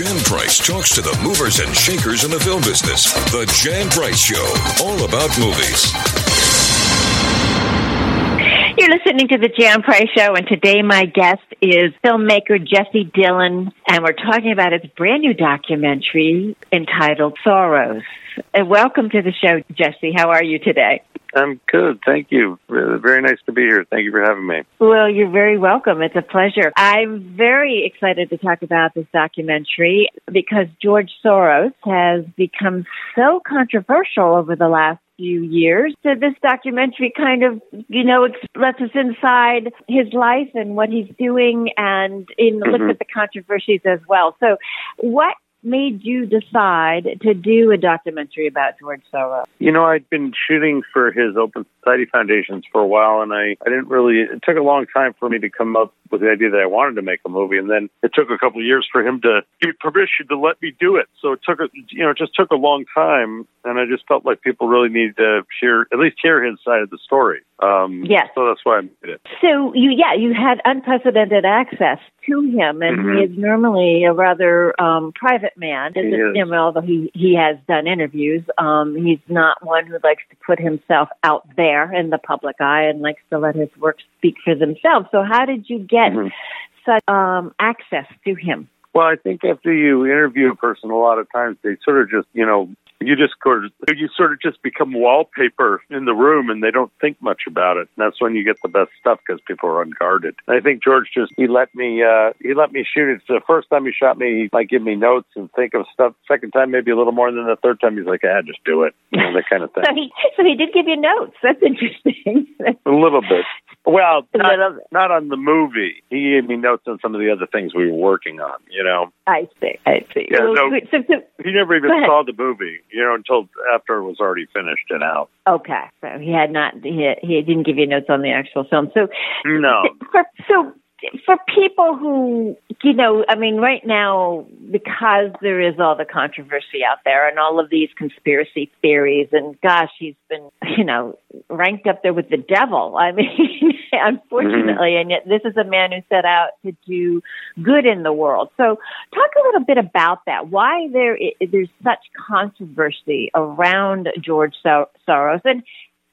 Jan Price talks to the movers and shakers in the film business. The Jan Price Show, all about movies. You're listening to the Jan Price Show, and today my guest is filmmaker Jesse Dylan, and we're talking about his brand new documentary entitled Soros. And welcome to the show, Jesse. How are you today? I'm good. Thank you. Very nice to be here. Thank you for having me. Well, you're very welcome. It's a pleasure. I'm very excited to talk about this documentary because George Soros has become so controversial over the last few years. So this documentary kind of, you know, lets us inside his life and what he's doing and in mm-hmm. looks at the controversies as well. So what made you decide to do a documentary about George Soros? You know, I'd been shooting for his Open Society Foundations for a while, and I, I didn't really, it took a long time for me to come up with the idea that I wanted to make a movie. And then it took a couple of years for him to give permission to let me do it. So it took, a, you know, it just took a long time. And I just felt like people really needed to hear, at least hear his side of the story. Um, yes. So that's why I made it. So you, yeah, you had unprecedented access to him, and mm-hmm. he is normally a rather um, private man. He is. You know, although he he has done interviews, um, he's not one who likes to put himself out there in the public eye and likes to let his work speak for themselves. So, how did you get mm-hmm. such um, access to him? Well, I think after you interview a person, a lot of times they sort of just, you know, you just sort of, you sort of just become wallpaper in the room and they don't think much about it. And that's when you get the best stuff because people are unguarded. And I think George just, he let me, uh, he let me shoot it. So the first time he shot me, he might give me notes and think of stuff. Second time, maybe a little more. than the third time, he's like, ah, just do it. You know, that kind of thing. so, he, so he did give you notes. That's interesting. a little bit. Well, not, not on the movie. He gave me notes on some of the other things we were working on. You know. I see. I see. Yeah, well, no, so, so, he never even saw the movie. You know, until after it was already finished and out. Okay, so he had not. He he didn't give you notes on the actual film. So no. So for people who, you know, I mean, right now, because there is all the controversy out there and all of these conspiracy theories, and gosh, he's been, you know, ranked up there with the devil. I mean, unfortunately, mm-hmm. and yet this is a man who set out to do good in the world. So, talk a little bit about that. Why there is, there's such controversy around George Soros, and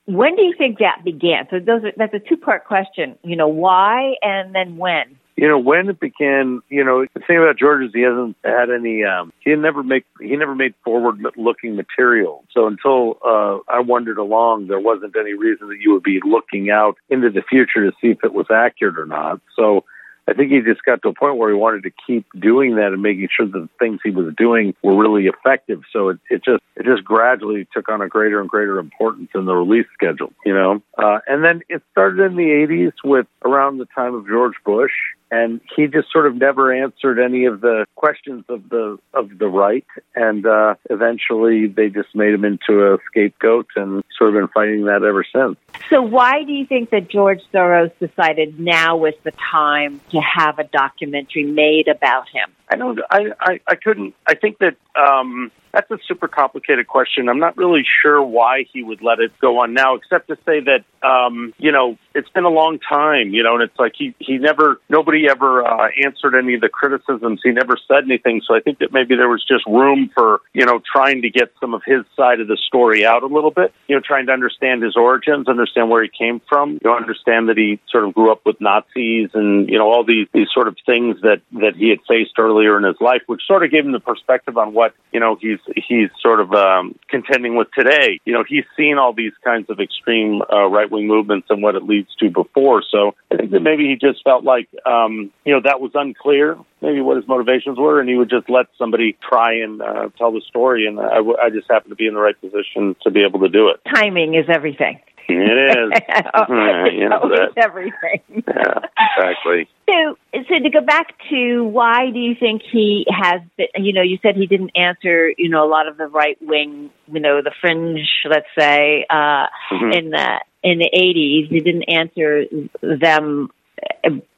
when do you think that began? So those are, that's a two part question. You know, why and then when? You know, when it began, you know, the thing about George is he hasn't had any, um, he never make, he never made forward looking material. So until, uh, I wandered along, there wasn't any reason that you would be looking out into the future to see if it was accurate or not. So, I think he just got to a point where he wanted to keep doing that and making sure that the things he was doing were really effective. So it, it just it just gradually took on a greater and greater importance in the release schedule, you know. Uh, and then it started in the '80s with around the time of George Bush, and he just sort of never answered any of the questions of the of the right. And uh, eventually they just made him into a scapegoat and sort of been fighting that ever since. So why do you think that george soros decided now was the time to have a documentary made about him? I don't i i, I couldn't. I think that um that's a super complicated question. I'm not really sure why he would let it go on now, except to say that, um, you know, it's been a long time, you know, and it's like he, he never, nobody ever uh, answered any of the criticisms. He never said anything. So I think that maybe there was just room for, you know, trying to get some of his side of the story out a little bit, you know, trying to understand his origins, understand where he came from, you know, understand that he sort of grew up with Nazis and, you know, all these, these sort of things that, that he had faced earlier in his life, which sort of gave him the perspective on what, you know, he's, he's sort of um, contending with today. You know, he's seen all these kinds of extreme uh, right wing movements and what it leads to before. So I think that maybe he just felt like, um, you know, that was unclear, maybe what his motivations were, and he would just let somebody try and uh, tell the story. And I, w- I just happened to be in the right position to be able to do it. Timing is everything. It is. oh, you know it's everything. yeah, exactly. So, so to go back to why do you think he has been, you know, you said he didn't answer, you know, a lot of the right wing, you know, the fringe, let's say, uh, mm-hmm. in the, in the 80s. He didn't answer them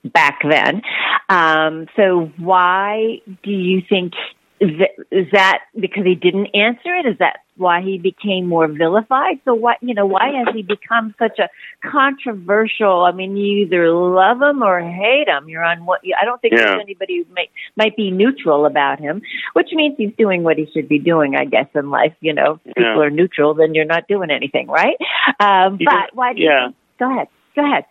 back then. Um, so why do you think is that because he didn't answer it? Is that why he became more vilified. So what, you know, why has he become such a controversial? I mean, you either love him or hate him. You're on what, I don't think Yeah. there's anybody who might, might be neutral about him, which means he's doing what he should be doing, I guess, in life. You know, if people Yeah. are neutral, then you're not doing anything, right? Um, but why do Yeah. think, go ahead, go ahead.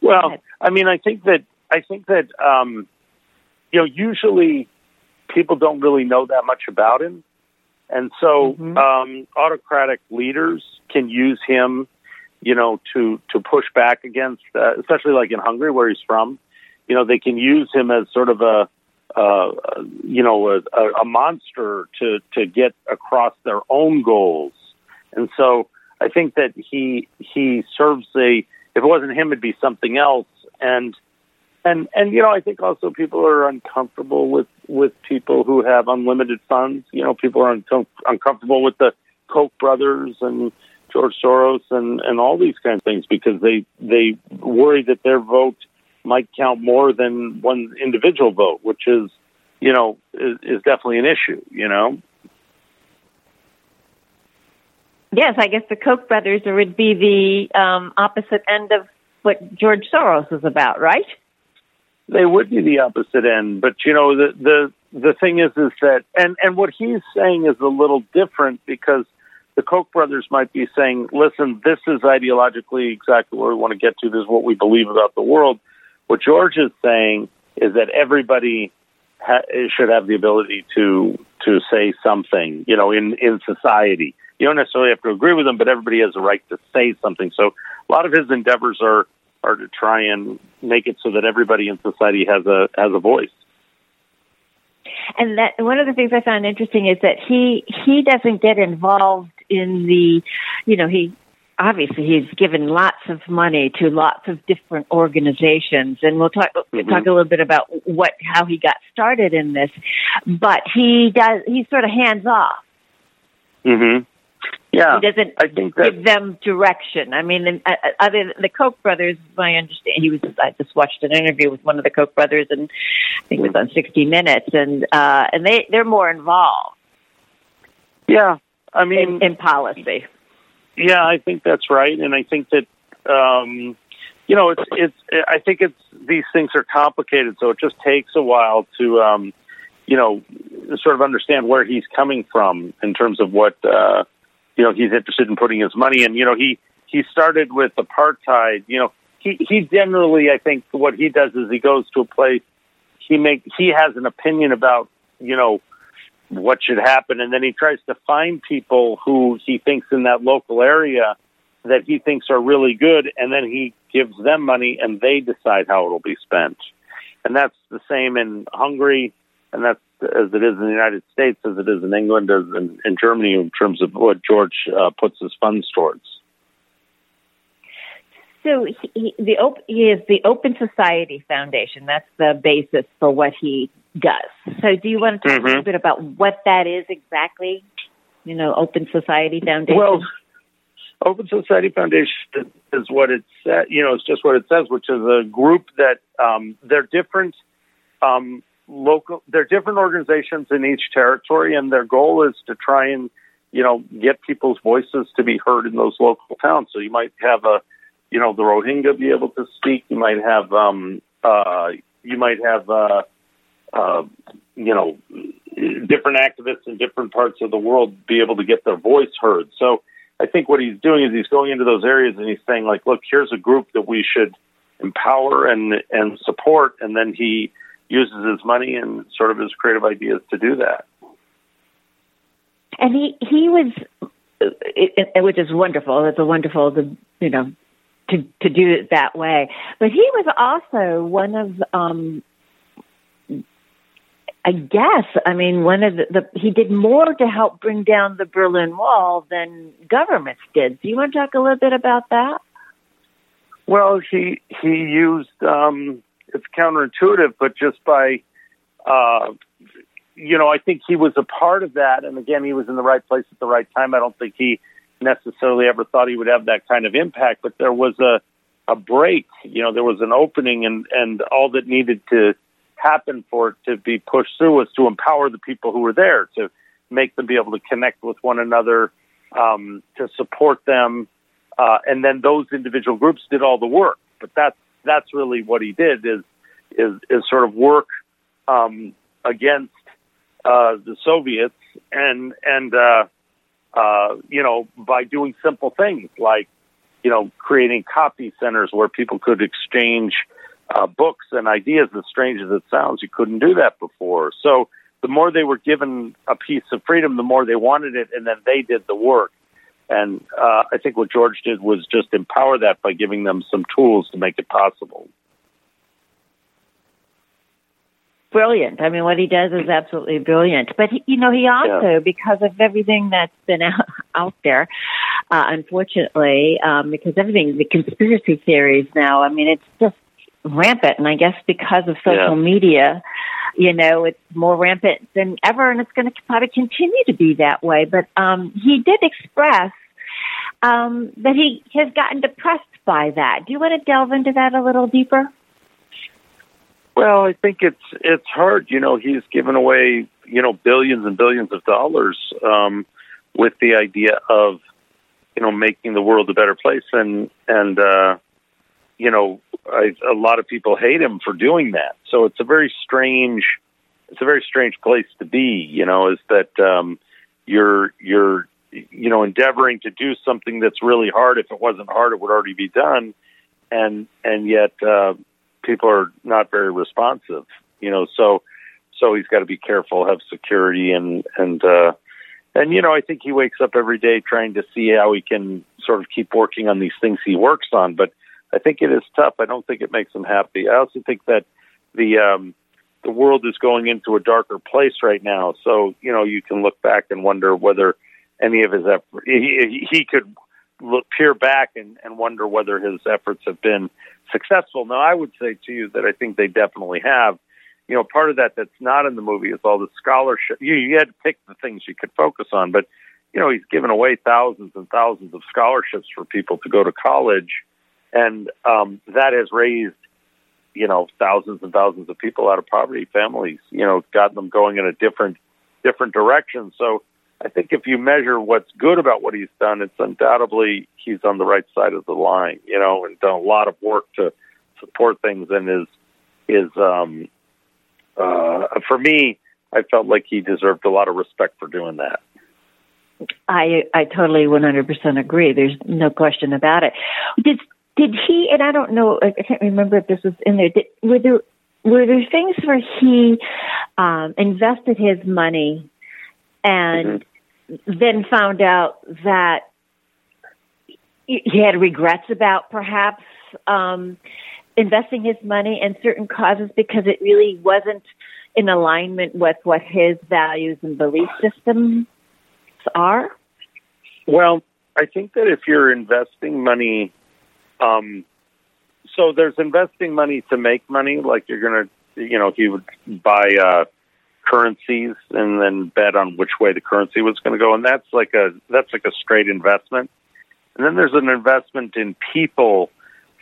Well, ahead. I mean, I think that I think that um, you know usually people don't really know that much about him, and so Mhm. um, autocratic leaders can use him, you know, to to push back against, uh, especially like in Hungary where he's from. You know, they can use him as sort of a uh, you know a, a, a monster to to get across their own goals, and so I think that he he serves a if it wasn't him, it'd be something else. And and and you know, I think also people are uncomfortable with with people who have unlimited funds. You know, people are uncom- uncomfortable with the Koch brothers and George Soros and and all these kind of things because they they worry that their vote might count more than one individual vote, which is you know is, is definitely an issue. You know. Yes, I guess the Koch brothers would be the um, opposite end of what George Soros is about, right? They would be the opposite end. But you know, the the the thing is, is that and and what he's saying is a little different because the Koch brothers might be saying, "Listen, this is ideologically exactly where we want to get to. This is what we believe about the world." What George is saying is that everybody ha- should have the ability to to say something, you know, in in society. You don't necessarily have to agree with them, but everybody has a right to say something. So a lot of his endeavors are are to try and make it so that everybody in society has a has a voice. And that one of the things I found interesting is that he he doesn't get involved in the, you know, he obviously he's given lots of money to lots of different organizations, and we'll talk Mhm. talk a little bit about what how he got started in this. But he does he's sort of hands off. Mm-hmm. Yeah, He doesn't I think that give them direction. I mean, uh, uh, other the Koch brothers, my understand he was. I just watched an interview with one of the Koch brothers, and I think it was on 60 Minutes, and uh, and they they're more involved yeah. I mean, in, in policy. Yeah, I think that's right, and I think that um, you know it's it's. I think it's these things are complicated, so it just takes a while to um, you know sort of understand where he's coming from in terms of what uh, you know he's interested in putting his money in. You know, he he started with apartheid. You know, he he generally, I think, what he does is he goes to a place. He make he has an opinion about you know what should happen, and then he tries to find people who he thinks in that local area that he thinks are really good, and then he gives them money, and they decide how it'll be spent. And that's the same in Hungary, and that's as it is in the United States, as it is in England, as in, in Germany, in terms of what George uh, puts his funds towards. So he, he, the op- he is the Open Society Foundation. That's the basis for what he does. So, do you want to talk a Mhm. little bit about what that is exactly? You know, Open Society Foundation. Well, Open Society Foundation is what it says. You know, it's just what it says, which is a group that um, they're different um, local. They're different organizations in each territory, and their goal is to try and you know get people's voices to be heard in those local towns. So you might have a you know the Rohingya be able to speak. You might have um, uh, you might have uh, uh, you know different activists in different parts of the world be able to get their voice heard. So I think what he's doing is he's going into those areas and he's saying like, look, here's a group that we should empower and and support, and then he uses his money and sort of his creative ideas to do that. and he he was, it, it, which is wonderful. It's a wonderful, the you know, to to do it that way. But he was also one of, um, I guess, I mean, one of the, the he did more to help bring down the Berlin Wall than governments did. Do you want to talk a little bit about that? Well, he he used um, it's counterintuitive, but just by uh, you know, I think he was a part of that, and again, he was in the right place at the right time. I don't think he necessarily ever thought he would have that kind of impact, but there was a a break. You know, there was an opening, and and all that needed to happen for it to be pushed through was to empower the people who were there to make them be able to connect with one another um, to support them, uh, and then those individual groups did all the work. But that's that's really what he did is is is sort of work um, against uh, the Soviets and and uh, uh, you know by doing simple things like you know creating copy centers where people could exchange uh, books and ideas. As strange as it sounds, you couldn't do that before. So the more they were given a piece of freedom, the more they wanted it, and then they did the work. And uh, I think what George did was just empower that by giving them some tools to make it possible. Brilliant. I mean, what he does is absolutely brilliant. But he, you know, he also, yeah. because of everything that's been out, out there, uh, unfortunately, um, because everything, the conspiracy theories now, I mean, it's just rampant. And I guess because of social yeah. media, you know, it's more rampant than ever, and it's going to probably continue to be that way. But um, he did express um, that he has gotten depressed by that. Do you want to delve into that a little deeper? Well, I think it's it's hard. You know, he's given away you know billions and billions of dollars um, with the idea of you know making the world a better place, and and uh, you know I, a lot of people hate him for doing that. So it's a very strange, it's a very strange place to be. You know, is that um, you're you're you know endeavoring to do something that's really hard. If it wasn't hard, it would already be done, and and yet uh, people are not very responsive. You know, so so he's got to be careful, have security, and and uh, and you know, I think he wakes up every day trying to see how he can sort of keep working on these things he works on, but I think it is tough. I don't think it makes them happy. I also think that the um, the world is going into a darker place right now. So you know, you can look back and wonder whether any of his efforts he, he could look peer back and, and wonder whether his efforts have been successful. Now, I would say to you that I think they definitely have. You know, part of that that's not in the movie is all the scholarship. You, you had to pick the things you could focus on, but you know, he's given away thousands and thousands of scholarships for people to go to college and um, that has raised you know thousands and thousands of people out of poverty families you know gotten them going in a different different direction so i think if you measure what's good about what he's done it's undoubtedly he's on the right side of the line you know and done a lot of work to support things and is is um uh for me i felt like he deserved a lot of respect for doing that I I totally 100% agree. There's no question about it. Did did he? And I don't know. I can't remember if this was in there. Did, were there were there things where he um, invested his money and mm-hmm. then found out that he had regrets about perhaps um, investing his money in certain causes because it really wasn't in alignment with what his values and belief systems are? Well, I think that if you're investing money um, so there's investing money to make money, like you're going to, you know, he would buy uh, currencies and then bet on which way the currency was going to go, and that's like a that's like a straight investment. And then there's an investment in people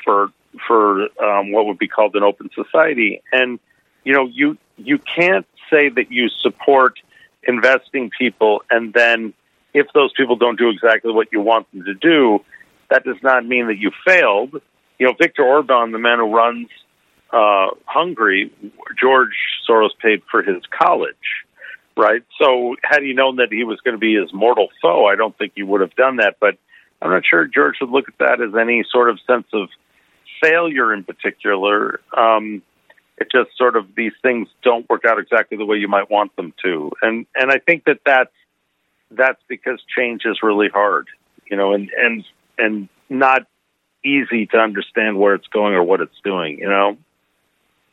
for for um, what would be called an open society, and you know, you you can't say that you support investing people and then if those people don't do exactly what you want them to do, that does not mean that you failed. You know, Viktor Orban, the man who runs uh, Hungary, George Soros paid for his college, right? So, had he known that he was going to be his mortal foe, I don't think he would have done that. But I'm not sure George would look at that as any sort of sense of failure in particular. Um, it just sort of these things don't work out exactly the way you might want them to, and and I think that that's that's because change is really hard, you know, and and and not easy to understand where it's going or what it's doing. You know.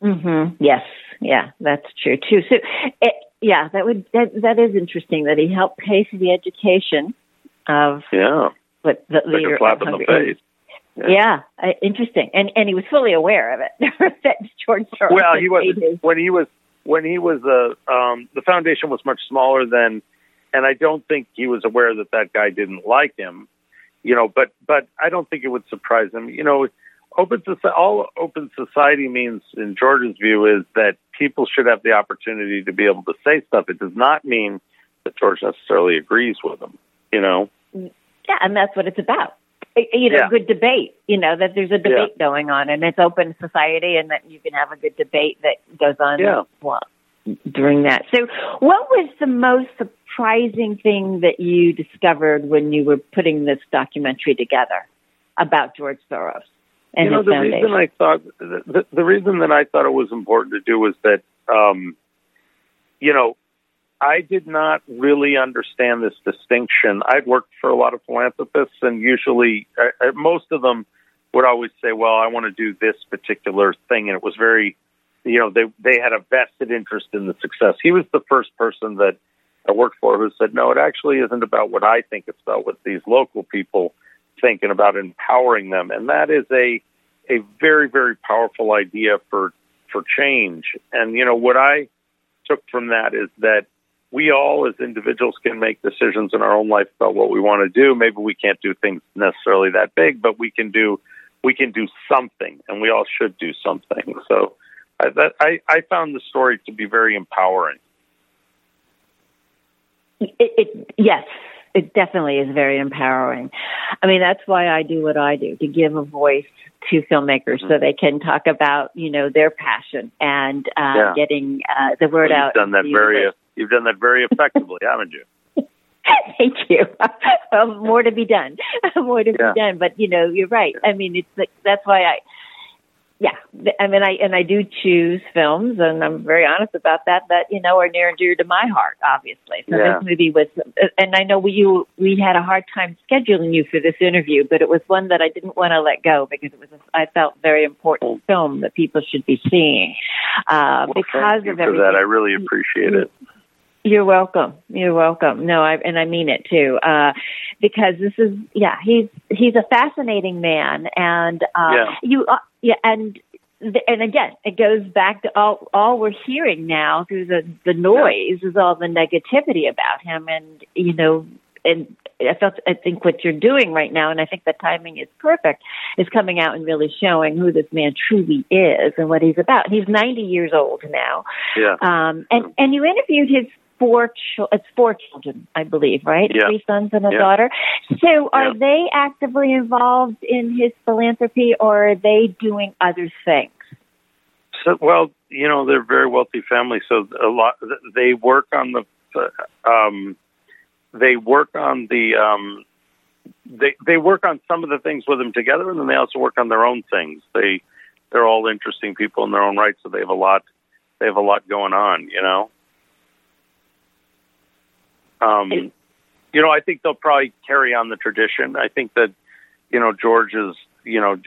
Mhm. Yes. Yeah, that's true too. So, it, yeah, that would that that is interesting that he helped pay for the education of yeah, but the like leader a slap in the face. Yeah, yeah uh, interesting, and and he was fully aware of it. that George Soros well, he was when he was when he was a uh, um, the foundation was much smaller than, and I don't think he was aware that that guy didn't like him you know, but but I don't think it would surprise him. You know, open society, all open society means, in George's view, is that people should have the opportunity to be able to say stuff. It does not mean that George necessarily agrees with them. You know. Yeah, and that's what it's about. You know, Yeah. good debate. You know that there's a debate going on, and it's open society, and that you can have a good debate that goes on. Yeah. Well, during that. So, what was the most surprising thing that you discovered when you were putting this documentary together about George Soros and you know, the foundation? reason I thought the, the, the reason that I thought it was important to do was that, um, you know, I did not really understand this distinction. I'd worked for a lot of philanthropists, and usually, uh, uh, most of them would always say, "Well, I want to do this particular thing," and it was very, you know, they they had a vested interest in the success. He was the first person that I worked for who said, "No, it actually isn't about what I think. It's about what these local people think and about empowering them," and that is a a very very powerful idea for for change. And you know what I took from that is that we all as individuals can make decisions in our own life about what we want to do. Maybe we can't do things necessarily that big, but we can do we can do something, and we all should do something. So I, that, I, I found the story to be very empowering. It, it yes, it definitely is very empowering. I mean, that's why I do what I do to give a voice to filmmakers so they can talk about you know their passion and uh, Yeah. getting uh, the word Well, out. you've done that very you've done that very effectively, haven't you? Thank you. well, more to be done. more to Yeah. be done. But you know, you're right. I mean, it's like, that's why I. Yeah, I mean, I and I do choose films, and I'm very honest about that. That you know are near and dear to my heart, obviously. So Yeah. this movie was, and I know we you we had a hard time scheduling you for this interview, but it was one that I didn't want to let go because it was a, I felt very important film that people should be seeing uh, Well, because thank you of for everything. that. I really appreciate it. You're welcome. You're welcome. No, I and I mean it too, uh, because this is yeah. He's he's a fascinating man, and uh, Yeah. you uh, yeah, and and again, it goes back to all all we're hearing now through the the noise is all the negativity about him, and you know, and I felt I think what you're doing right now, and I think the timing is perfect, is coming out and really showing who this man truly is and what he's about. He's 90 years old now. Yeah. Um, and and you interviewed his four chil- it's four children, I believe, right? Yeah. Three sons and a Yeah. daughter. So are Yeah. they actively involved in his philanthropy, or are they doing other things? So, well, you know, they're a very wealthy family, so a lot they work on the um, they work on the um, they they work on some of the things with him together, and then they also work on their own things. They they're all interesting people in their own right, so they have a lot they have a lot going on. You know, um, you know, I think they'll probably carry on the tradition. I think that you know George is you know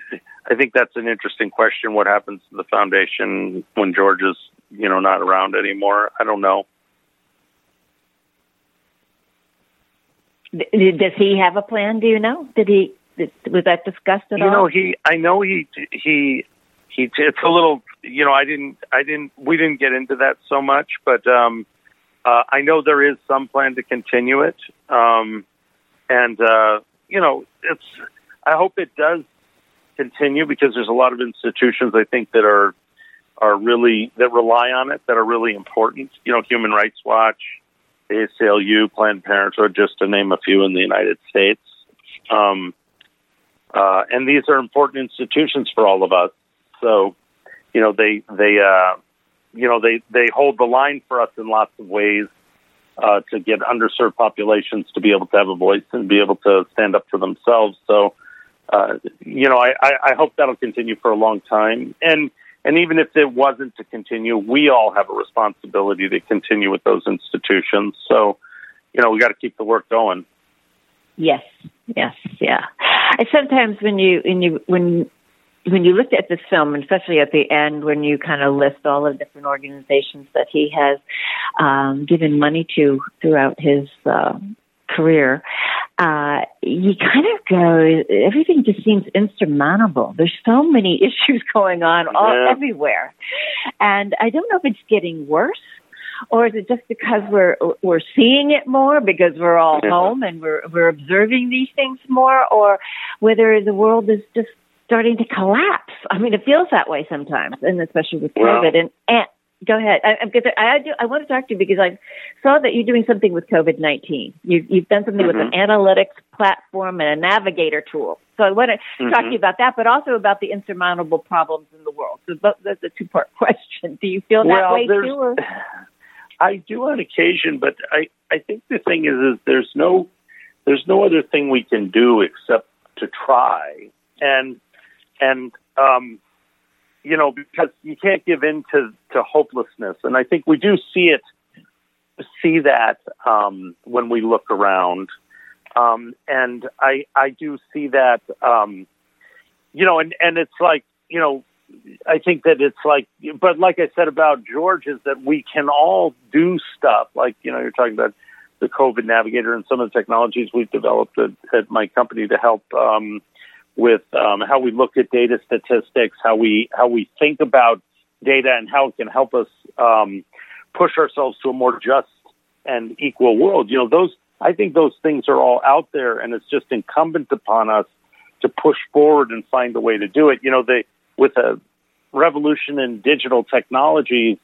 I think that's an interesting question. What happens to the foundation when George is, you know, not around anymore? I don't know. Does he have a plan? Do you know? Did he? Was that discussed at You all? know, he. I know he. He. He. It's a little. You know, I didn't. I didn't. We didn't get into that so much, but um, uh, I know there is some plan to continue it. Um, and uh, you know, it's. I hope it does continue because there's a lot of institutions I think that are are really that rely on it that are really important. You know, Human Rights Watch, ACLU, Planned Parenthood, just to name a few in the United States. Um, uh, and these are important institutions for all of us. So, you know, they they uh, you know they they hold the line for us in lots of ways uh, to get underserved populations to be able to have a voice and be able to stand up for themselves. So, uh, you know, I, I, hope that'll continue for a long time. And and even if it wasn't to continue, we all have a responsibility to continue with those institutions. So, you know, we got to keep the work going. Yes, yes, yeah. I sometimes when you when you when when you looked at this film, and especially at the end when you kind of list all the different organizations that he has um, given money to throughout his uh, career, uh, you kind of go, everything just seems insurmountable. There's so many issues going on all Yeah. everywhere, and I don't know if it's getting worse or is it just because we're we're seeing it more because we're all Yeah. home and we're we're observing these things more, or whether the world is just starting to collapse? I mean, it feels that way sometimes, and especially with COVID. And, and Go ahead. I, gonna, I, do, I want to talk to you because I saw that you're doing something with COVID 19. You, you've done something Mm-hmm. with an analytics platform and a navigator tool. So I want to talk to you about that, but also about the insurmountable problems in the world. So that's a two part question. Do you feel that Well, way too? Or? I do on occasion, but I, I think the thing is, is there's no there's no other thing we can do except to try and and um, you know because you can't give in to, to hopelessness, and I think we do see it see that um, when we look around, um, and I I do see that um, you know, and and it's like you know I think that it's like, but like I said about George, is that we can all do stuff. Like you know, you're talking about the COVID Navigator and some of the technologies we've developed at, at my company to help um, with um, how we look at data statistics, how we how we think about data, and how it can help us um, push ourselves to a more just and equal world. You know, those I think those things are all out there, and it's just incumbent upon us to push forward and find a way to do it. You know, they with a revolution in digital technologies,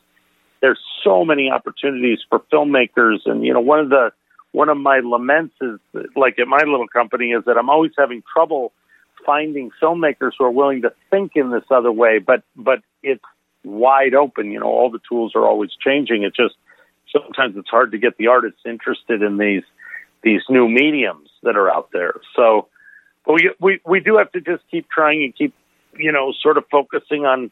there's so many opportunities for filmmakers. And, you know, one of the, one of my laments is like at my little company is that I'm always having trouble finding filmmakers who are willing to think in this other way, but, but it's wide open. You know, all the tools are always changing. It just, sometimes it's hard to get the artists interested in these, these new mediums that are out there. So, but we, we, we do have to just keep trying and keep you know, sort of focusing on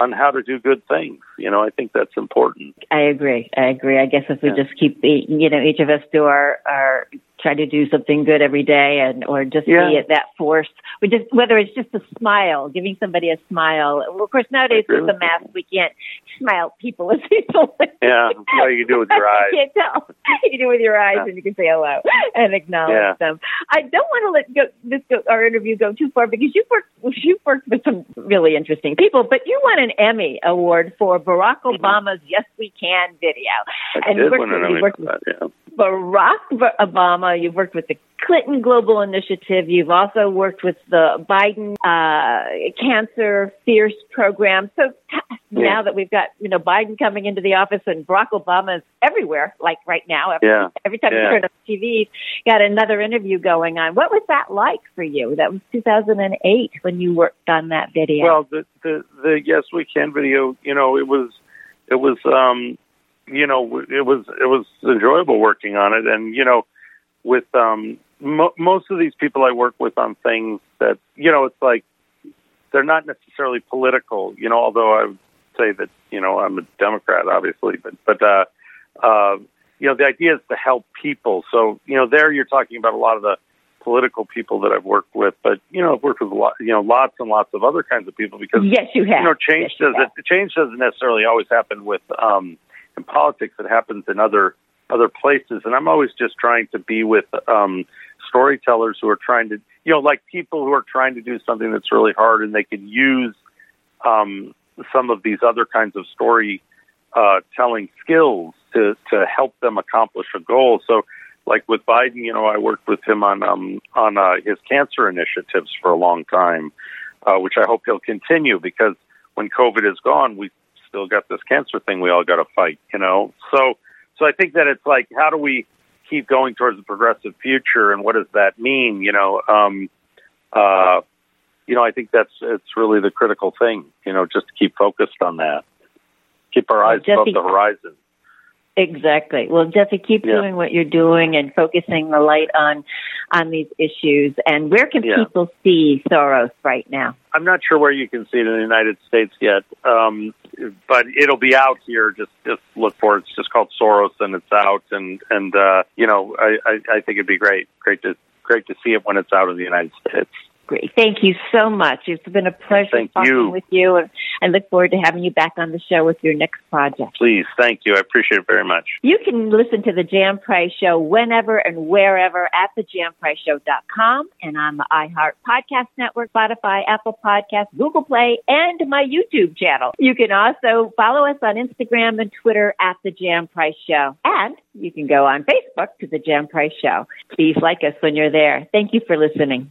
on how to do good things. You know, I think that's important. I agree. I agree. I guess if we Yeah. just keep, the, you know, each of us do our, our try to do something good every day, and or just Yeah. be at that force. We just whether it's just a smile, giving somebody a smile. Well, of course, nowadays with the mask, we can't smile at people as people. Yeah, well, you can do it with your eyes. you can't tell. You can do it with your eyes, Yeah. and you can say hello and acknowledge Yeah. them. I don't want to let go this go, our interview go too far because you've worked you've worked with some really interesting people, but you won an Emmy award for Barack mm-hmm. Obama's "Yes We Can" video. I And did worked win an you Emmy for that. Yeah. Barack Obama. You've worked with the Clinton Global Initiative. You've also worked with the Biden uh, Cancer Fierce program. So Yeah. now that we've got you know Biden coming into the office and Barack Obama is everywhere, like right now. Every, Yeah. every time you turn on TV, got another interview going on. What was that like for you? That was 2008 when you worked on that video. Well, the the the Yes We Can video, you know, it was it was um you know it was it was enjoyable working on it, and you know with um mo- most of these people I work with on things that you know it's like they're not necessarily political, you know, although I would say that you know I'm a Democrat, obviously, but but uh, uh, you know the idea is to help people. So you know there you're talking about a lot of the political people that I've worked with, but you know I've worked with a lot, you know lots and lots of other kinds of people because yes, you have. you know change Yes, doesn't change doesn't necessarily always happen with um, in politics. It happens in other other places, and I'm always just trying to be with um, storytellers who are trying to you know like people who are trying to do something that's really hard, and they can use um, some of these other kinds of story uh, telling skills to to help them accomplish a goal. So. Like with Biden, you know, I worked with him on um, on uh, his cancer initiatives for a long time, uh, which I hope he'll continue because when COVID is gone, we still got this cancer thing we all got to fight, you know. So, so I think that it's like, how do we keep going towards a progressive future, and what does that mean, you know? Um, uh, you know, I think that's it's really the critical thing, you know, just to keep focused on that, keep our eyes Jesse- above the horizon. Exactly. Well, Jesse, keep Yeah. doing what you're doing and focusing the light on on these issues. And where can Yeah. people see Soros right now? I'm not sure where you can see it in the United States yet, um, but it'll be out here. Just just look for it. It's just called Soros, and it's out. And and uh, you know, I, I I think it'd be great, great to great to see it when it's out in the United States. Great. Thank you so much. It's been a pleasure Thank talking you. with you, and I look forward to having you back on the show with your next project. Please, thank you. I appreciate it very much. You can listen to the Jan Price Show whenever and wherever at thejanpriceshow.com and on the iHeart Podcast Network, Spotify, Apple Podcasts, Google Play, and my YouTube channel. You can also follow us on Instagram and Twitter at the Jan Price Show. And you can go on Facebook to the Jan Price Show. Please like us when you're there. Thank you for listening.